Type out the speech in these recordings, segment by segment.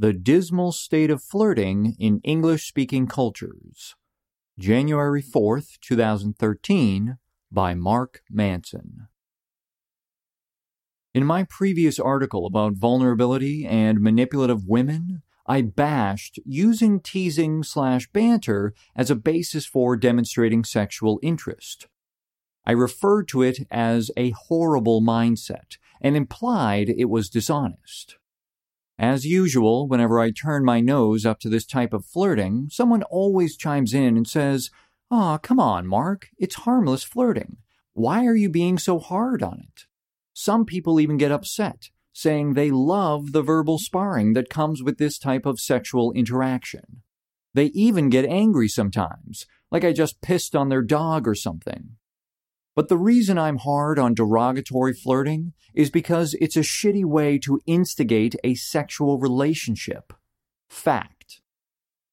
The Dismal State of Flirting in English Speaking Cultures. January 4th, 2013, by Mark Manson. In my previous article about vulnerability and manipulative women, I bashed using teasing slash banter as a basis for demonstrating sexual interest. I referred to it as a horrible mindset and implied it was dishonest. As usual, whenever I turn my nose up to this type of flirting, someone always chimes in and says, Aw, oh, come on, Mark, it's harmless flirting. Why are you being so hard on it? Some people even get upset, saying they love the verbal sparring that comes with this type of sexual interaction. They even get angry sometimes, like I just pissed on their dog or something. But the reason I'm hard on derogatory flirting is because it's a shitty way to instigate a sexual relationship. Fact.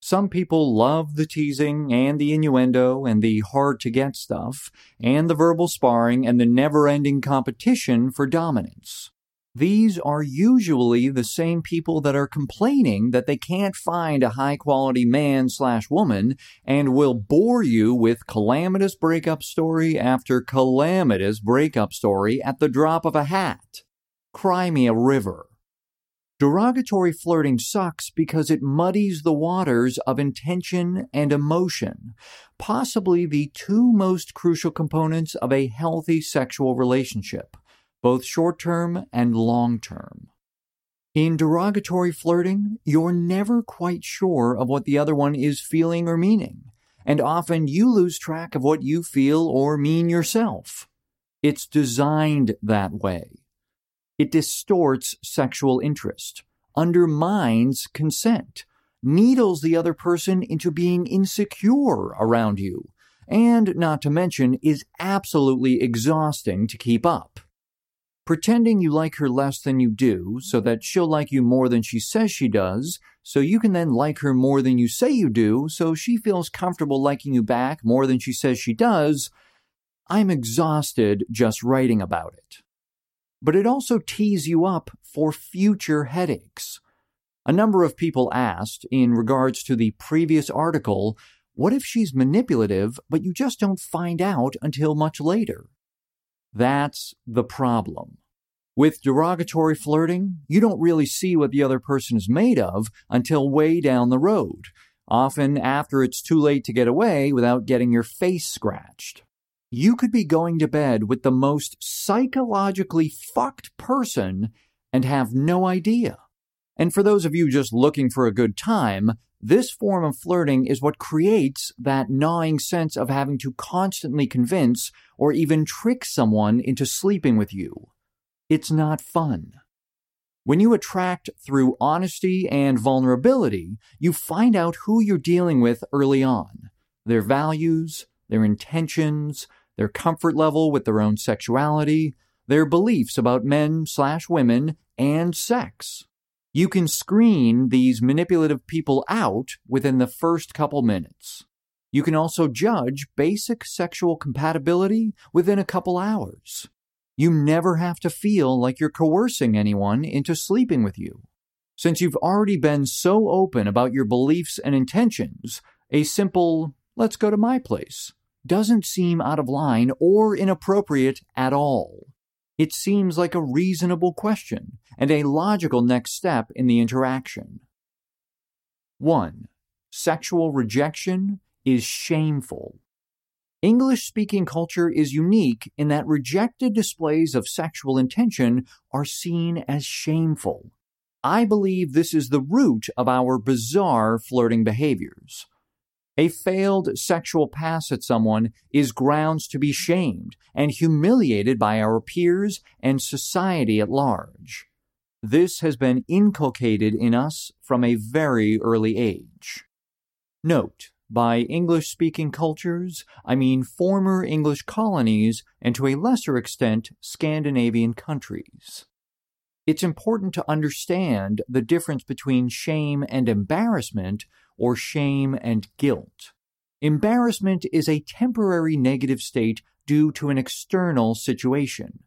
Some people love the teasing and the innuendo and the hard to get stuff and the verbal sparring and the never ending competition for dominance. These are usually the same people that are complaining that they can't find a high quality man slash woman and will bore you with calamitous breakup story after calamitous breakup story at the drop of a hat. Cry me a river. Derogatory flirting sucks because it muddies the waters of intention and emotion, possibly the two most crucial components of a healthy sexual relationship both short term and long term. In derogatory flirting, you're never quite sure of what the other one is feeling or meaning, and often you lose track of what you feel or mean yourself. It's designed that way. It distorts sexual interest, undermines consent, needles the other person into being insecure around you, and not to mention is absolutely exhausting to keep up. Pretending you like her less than you do, so that she'll like you more than she says she does, so you can then like her more than you say you do, so she feels comfortable liking you back more than she says she does. I'm exhausted just writing about it. But it also tees you up for future headaches. A number of people asked, in regards to the previous article, what if she's manipulative, but you just don't find out until much later? That's the problem. With derogatory flirting, you don't really see what the other person is made of until way down the road, often after it's too late to get away without getting your face scratched. You could be going to bed with the most psychologically fucked person and have no idea. And for those of you just looking for a good time, this form of flirting is what creates that gnawing sense of having to constantly convince or even trick someone into sleeping with you. It's not fun. When you attract through honesty and vulnerability, you find out who you're dealing with early on their values, their intentions, their comfort level with their own sexuality, their beliefs about men slash women, and sex. You can screen these manipulative people out within the first couple minutes. You can also judge basic sexual compatibility within a couple hours. You never have to feel like you're coercing anyone into sleeping with you. Since you've already been so open about your beliefs and intentions, a simple, let's go to my place, doesn't seem out of line or inappropriate at all. It seems like a reasonable question and a logical next step in the interaction. 1. Sexual rejection is shameful. English speaking culture is unique in that rejected displays of sexual intention are seen as shameful. I believe this is the root of our bizarre flirting behaviors. A failed sexual pass at someone is grounds to be shamed and humiliated by our peers and society at large. This has been inculcated in us from a very early age. Note by English speaking cultures, I mean former English colonies and to a lesser extent Scandinavian countries. It's important to understand the difference between shame and embarrassment or shame and guilt. Embarrassment is a temporary negative state due to an external situation.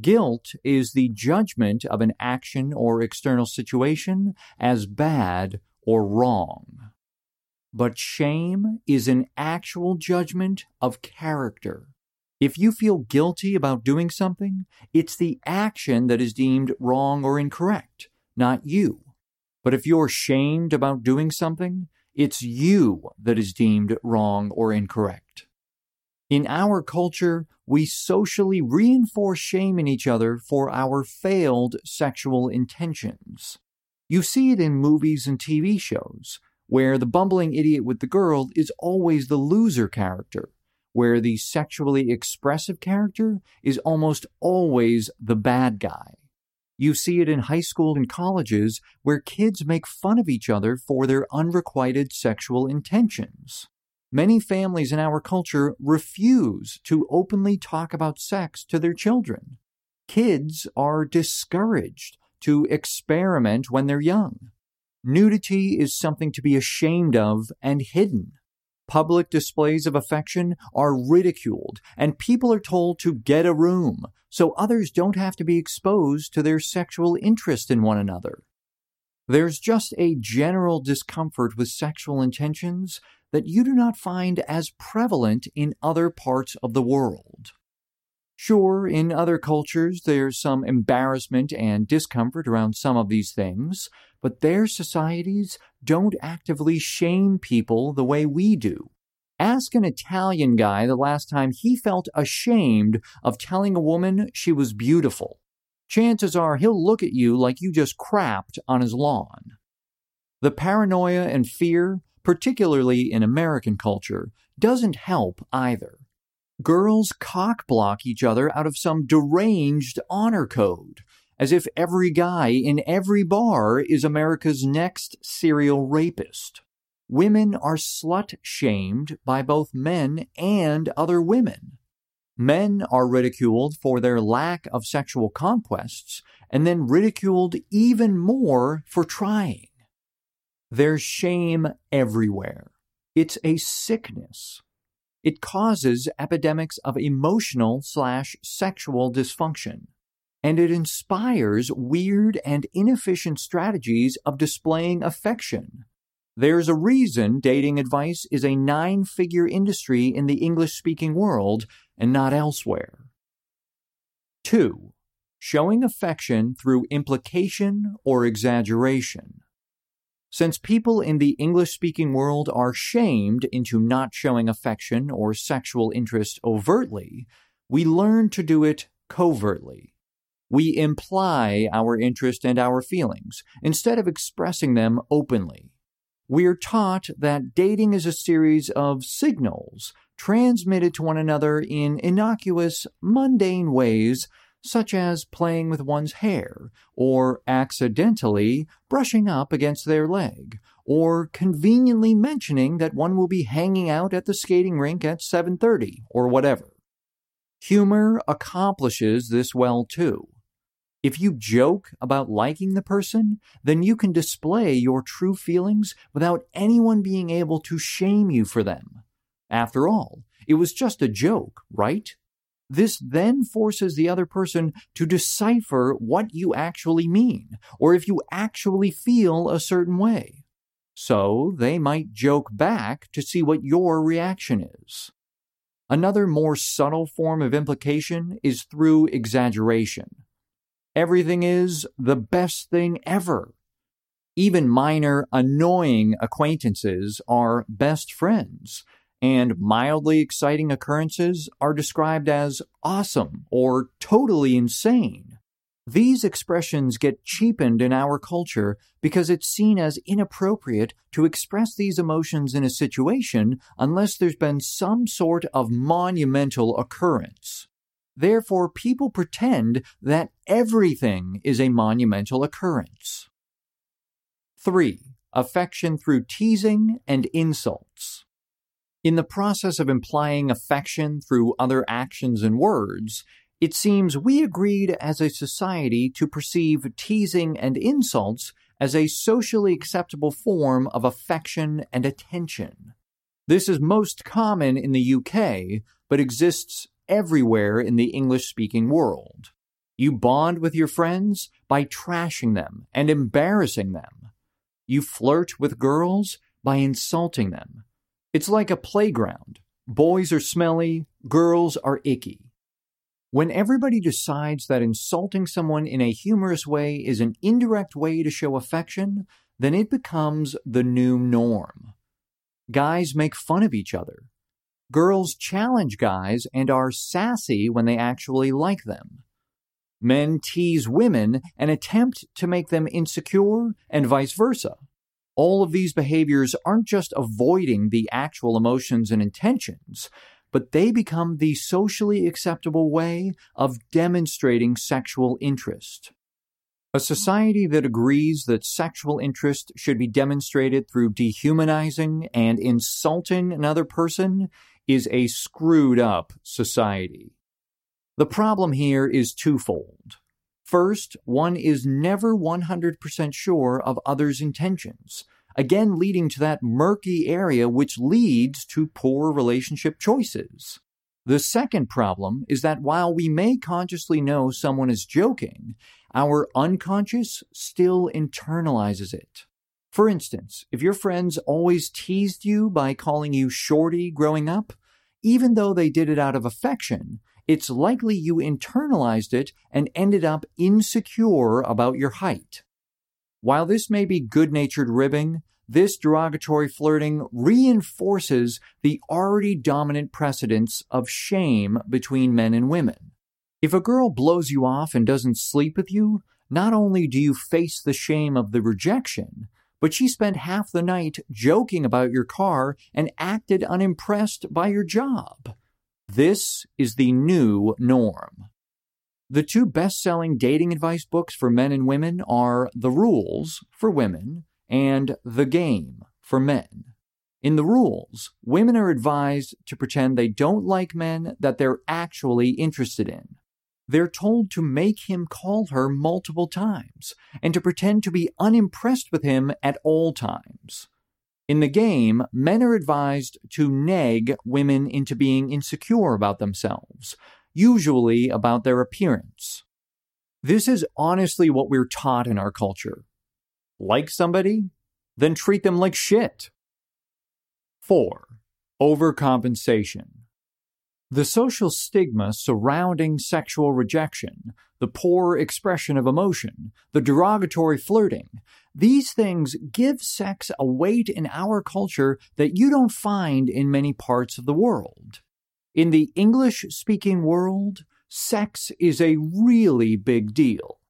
Guilt is the judgment of an action or external situation as bad or wrong. But shame is an actual judgment of character. If you feel guilty about doing something, it's the action that is deemed wrong or incorrect, not you. But if you're shamed about doing something, it's you that is deemed wrong or incorrect. In our culture, we socially reinforce shame in each other for our failed sexual intentions. You see it in movies and TV shows, where the bumbling idiot with the girl is always the loser character, where the sexually expressive character is almost always the bad guy. You see it in high school and colleges where kids make fun of each other for their unrequited sexual intentions. Many families in our culture refuse to openly talk about sex to their children. Kids are discouraged to experiment when they're young. Nudity is something to be ashamed of and hidden. Public displays of affection are ridiculed, and people are told to get a room so others don't have to be exposed to their sexual interest in one another. There's just a general discomfort with sexual intentions that you do not find as prevalent in other parts of the world. Sure, in other cultures, there's some embarrassment and discomfort around some of these things, but their societies don't actively shame people the way we do. Ask an Italian guy the last time he felt ashamed of telling a woman she was beautiful. Chances are he'll look at you like you just crapped on his lawn. The paranoia and fear, particularly in American culture, doesn't help either. Girls cockblock each other out of some deranged honor code as if every guy in every bar is America's next serial rapist. Women are slut shamed by both men and other women. Men are ridiculed for their lack of sexual conquests and then ridiculed even more for trying. There's shame everywhere. It's a sickness. It causes epidemics of emotional slash sexual dysfunction and it inspires weird and inefficient strategies of displaying affection. There's a reason dating advice is a nine figure industry in the English speaking world and not elsewhere. 2. Showing affection through implication or exaggeration. Since people in the English speaking world are shamed into not showing affection or sexual interest overtly, we learn to do it covertly. We imply our interest and our feelings instead of expressing them openly. We're taught that dating is a series of signals transmitted to one another in innocuous, mundane ways, such as playing with one's hair, or accidentally brushing up against their leg, or conveniently mentioning that one will be hanging out at the skating rink at 7:30 or whatever. Humor accomplishes this well too. If you joke about liking the person, then you can display your true feelings without anyone being able to shame you for them. After all, it was just a joke, right? This then forces the other person to decipher what you actually mean, or if you actually feel a certain way. So they might joke back to see what your reaction is. Another more subtle form of implication is through exaggeration. Everything is the best thing ever. Even minor, annoying acquaintances are best friends, and mildly exciting occurrences are described as awesome or totally insane. These expressions get cheapened in our culture because it's seen as inappropriate to express these emotions in a situation unless there's been some sort of monumental occurrence. Therefore, people pretend that everything is a monumental occurrence. 3. Affection through teasing and insults. In the process of implying affection through other actions and words, it seems we agreed as a society to perceive teasing and insults as a socially acceptable form of affection and attention. This is most common in the UK, but exists everywhere in the English speaking world. You bond with your friends by trashing them and embarrassing them. You flirt with girls by insulting them. It's like a playground. Boys are smelly, girls are icky. When everybody decides that insulting someone in a humorous way is an indirect way to show affection, then it becomes the new norm. Guys make fun of each other. Girls challenge guys and are sassy when they actually like them. Men tease women and attempt to make them insecure, and vice versa. All of these behaviors aren't just avoiding the actual emotions and intentions, but they become the socially acceptable way of demonstrating sexual interest. A society that agrees that sexual interest should be demonstrated through dehumanizing and insulting another person is a screwed up society. The problem here is twofold. First, one is never 100% sure of others' intentions, again leading to that murky area which leads to poor relationship choices. The second problem is that while we may consciously know someone is joking, our unconscious still internalizes it. For instance, if your friends always teased you by calling you shorty growing up, even though they did it out of affection, it's likely you internalized it and ended up insecure about your height. While this may be good natured ribbing, this derogatory flirting reinforces the already dominant precedence of shame between men and women. If a girl blows you off and doesn't sleep with you, not only do you face the shame of the rejection, but she spent half the night joking about your car and acted unimpressed by your job. This is the new norm. The two best selling dating advice books for men and women are The Rules for women and The Game for men. In the rules, women are advised to pretend they don't like men that they're actually interested in. They're told to make him call her multiple times and to pretend to be unimpressed with him at all times. In the game, men are advised to nag women into being insecure about themselves, usually about their appearance. This is honestly what we're taught in our culture. Like somebody? Then treat them like shit. 4. Overcompensation. The social stigma surrounding sexual rejection, the poor expression of emotion, the derogatory flirting, these things give sex a weight in our culture that you don't find in many parts of the world. In the English speaking world, sex is a really big deal.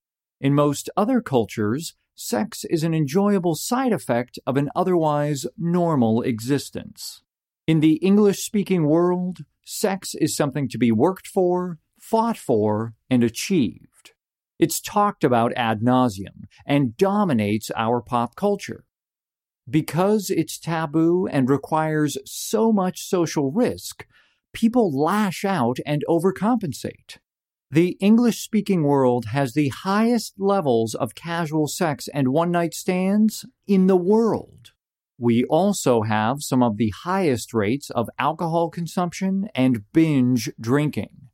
In most other cultures, sex is an enjoyable side effect of an otherwise normal existence. In the English speaking world, sex is something to be worked for, fought for, and achieved. It's talked about ad nauseum and dominates our pop culture. Because it's taboo and requires so much social risk, people lash out and overcompensate. The English speaking world has the highest levels of casual sex and one night stands in the world. We also have some of the highest rates of alcohol consumption and binge drinking.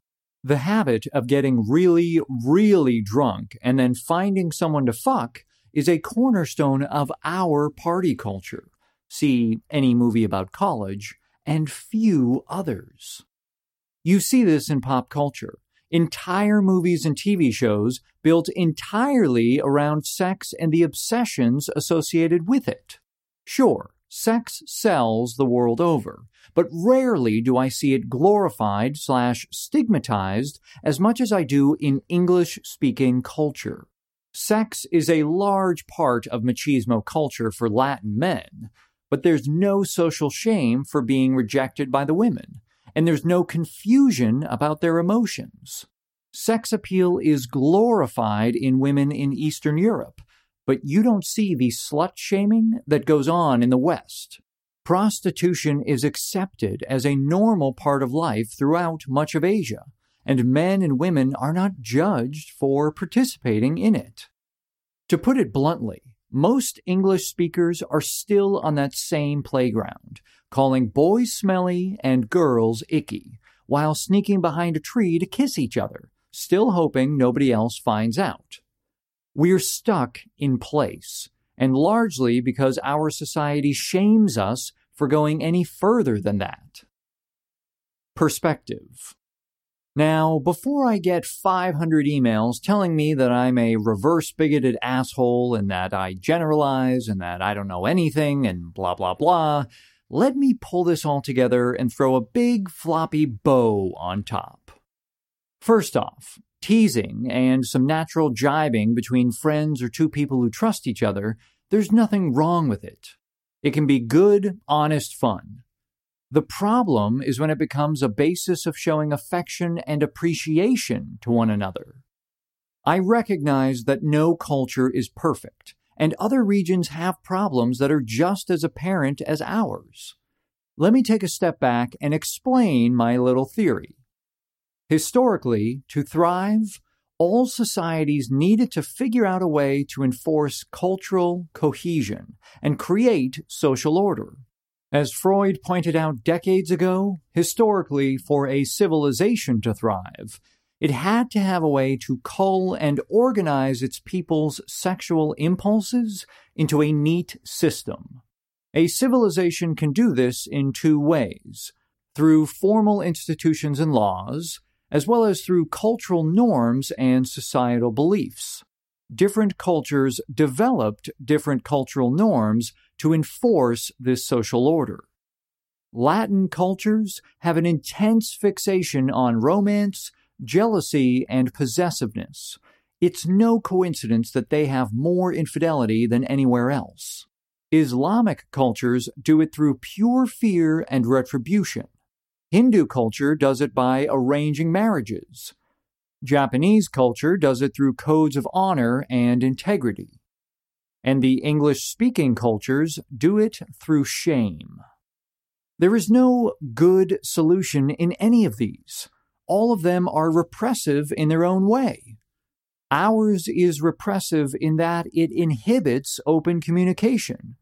The habit of getting really, really drunk and then finding someone to fuck is a cornerstone of our party culture. See any movie about college, and few others. You see this in pop culture entire movies and TV shows built entirely around sex and the obsessions associated with it. Sure, sex sells the world over, but rarely do I see it glorified slash stigmatized as much as I do in English speaking culture. Sex is a large part of machismo culture for Latin men, but there's no social shame for being rejected by the women and there's no confusion about their emotions. Sex appeal is glorified in women in Eastern Europe, but you don't see the slut shaming that goes on in the West. Prostitution is accepted as a normal part of life throughout much of Asia, and men and women are not judged for participating in it. To put it bluntly, most English speakers are still on that same playground, calling boys smelly and girls icky, while sneaking behind a tree to kiss each other, still hoping nobody else finds out. We're stuck in place, and largely because our society shames us for going any further than that. Perspective. Now, before I get 500 emails telling me that I'm a reverse bigoted asshole and that I generalize and that I don't know anything and blah blah blah, let me pull this all together and throw a big floppy bow on top. First off, teasing and some natural jibing between friends or two people who trust each other, there's nothing wrong with it. It can be good, honest fun. The problem is when it becomes a basis of showing affection and appreciation to one another. I recognize that no culture is perfect, and other regions have problems that are just as apparent as ours. Let me take a step back and explain my little theory. Historically, to thrive, all societies needed to figure out a way to enforce cultural cohesion and create social order. As Freud pointed out decades ago, historically, for a civilization to thrive, it had to have a way to cull and organize its people's sexual impulses into a neat system. A civilization can do this in two ways through formal institutions and laws, as well as through cultural norms and societal beliefs. Different cultures developed different cultural norms to enforce this social order. Latin cultures have an intense fixation on romance jealousy, and possessiveness. It's no coincidence that they have more infidelity than anywhere else. Islamic cultures do it through pure fear and retribution. Hindu culture does it by arranging marriages. Japanese culture does it through codes of honor and integrity. And the English speaking cultures do it through shame. There is no good solution in any of these all of them are repressive in their own way. Ours is repressive in that it inhibits open communication.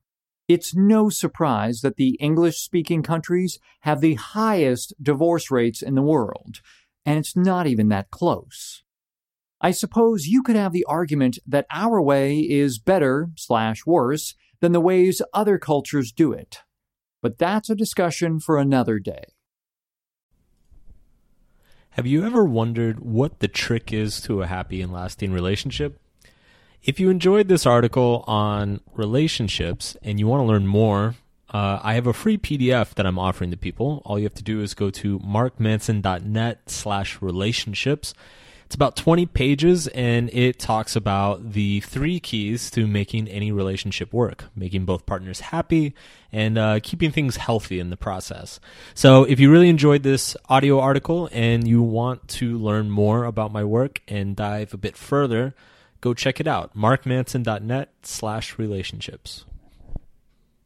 It's no surprise that the English speaking countries have the highest divorce rates in the world, and it's not even that close. I suppose you could have the argument that our way is better slash worse than the ways other cultures do it. But that's a discussion for another day. Have you ever wondered what the trick is to a happy and lasting relationship? If you enjoyed this article on relationships and you want to learn more, uh, I have a free PDF that I'm offering to people. All you have to do is go to markmanson.net slash relationships it's about 20 pages and it talks about the three keys to making any relationship work, making both partners happy and uh, keeping things healthy in the process. So if you really enjoyed this audio article and you want to learn more about my work and dive a bit further, go check it out. markmanson.net slash relationships.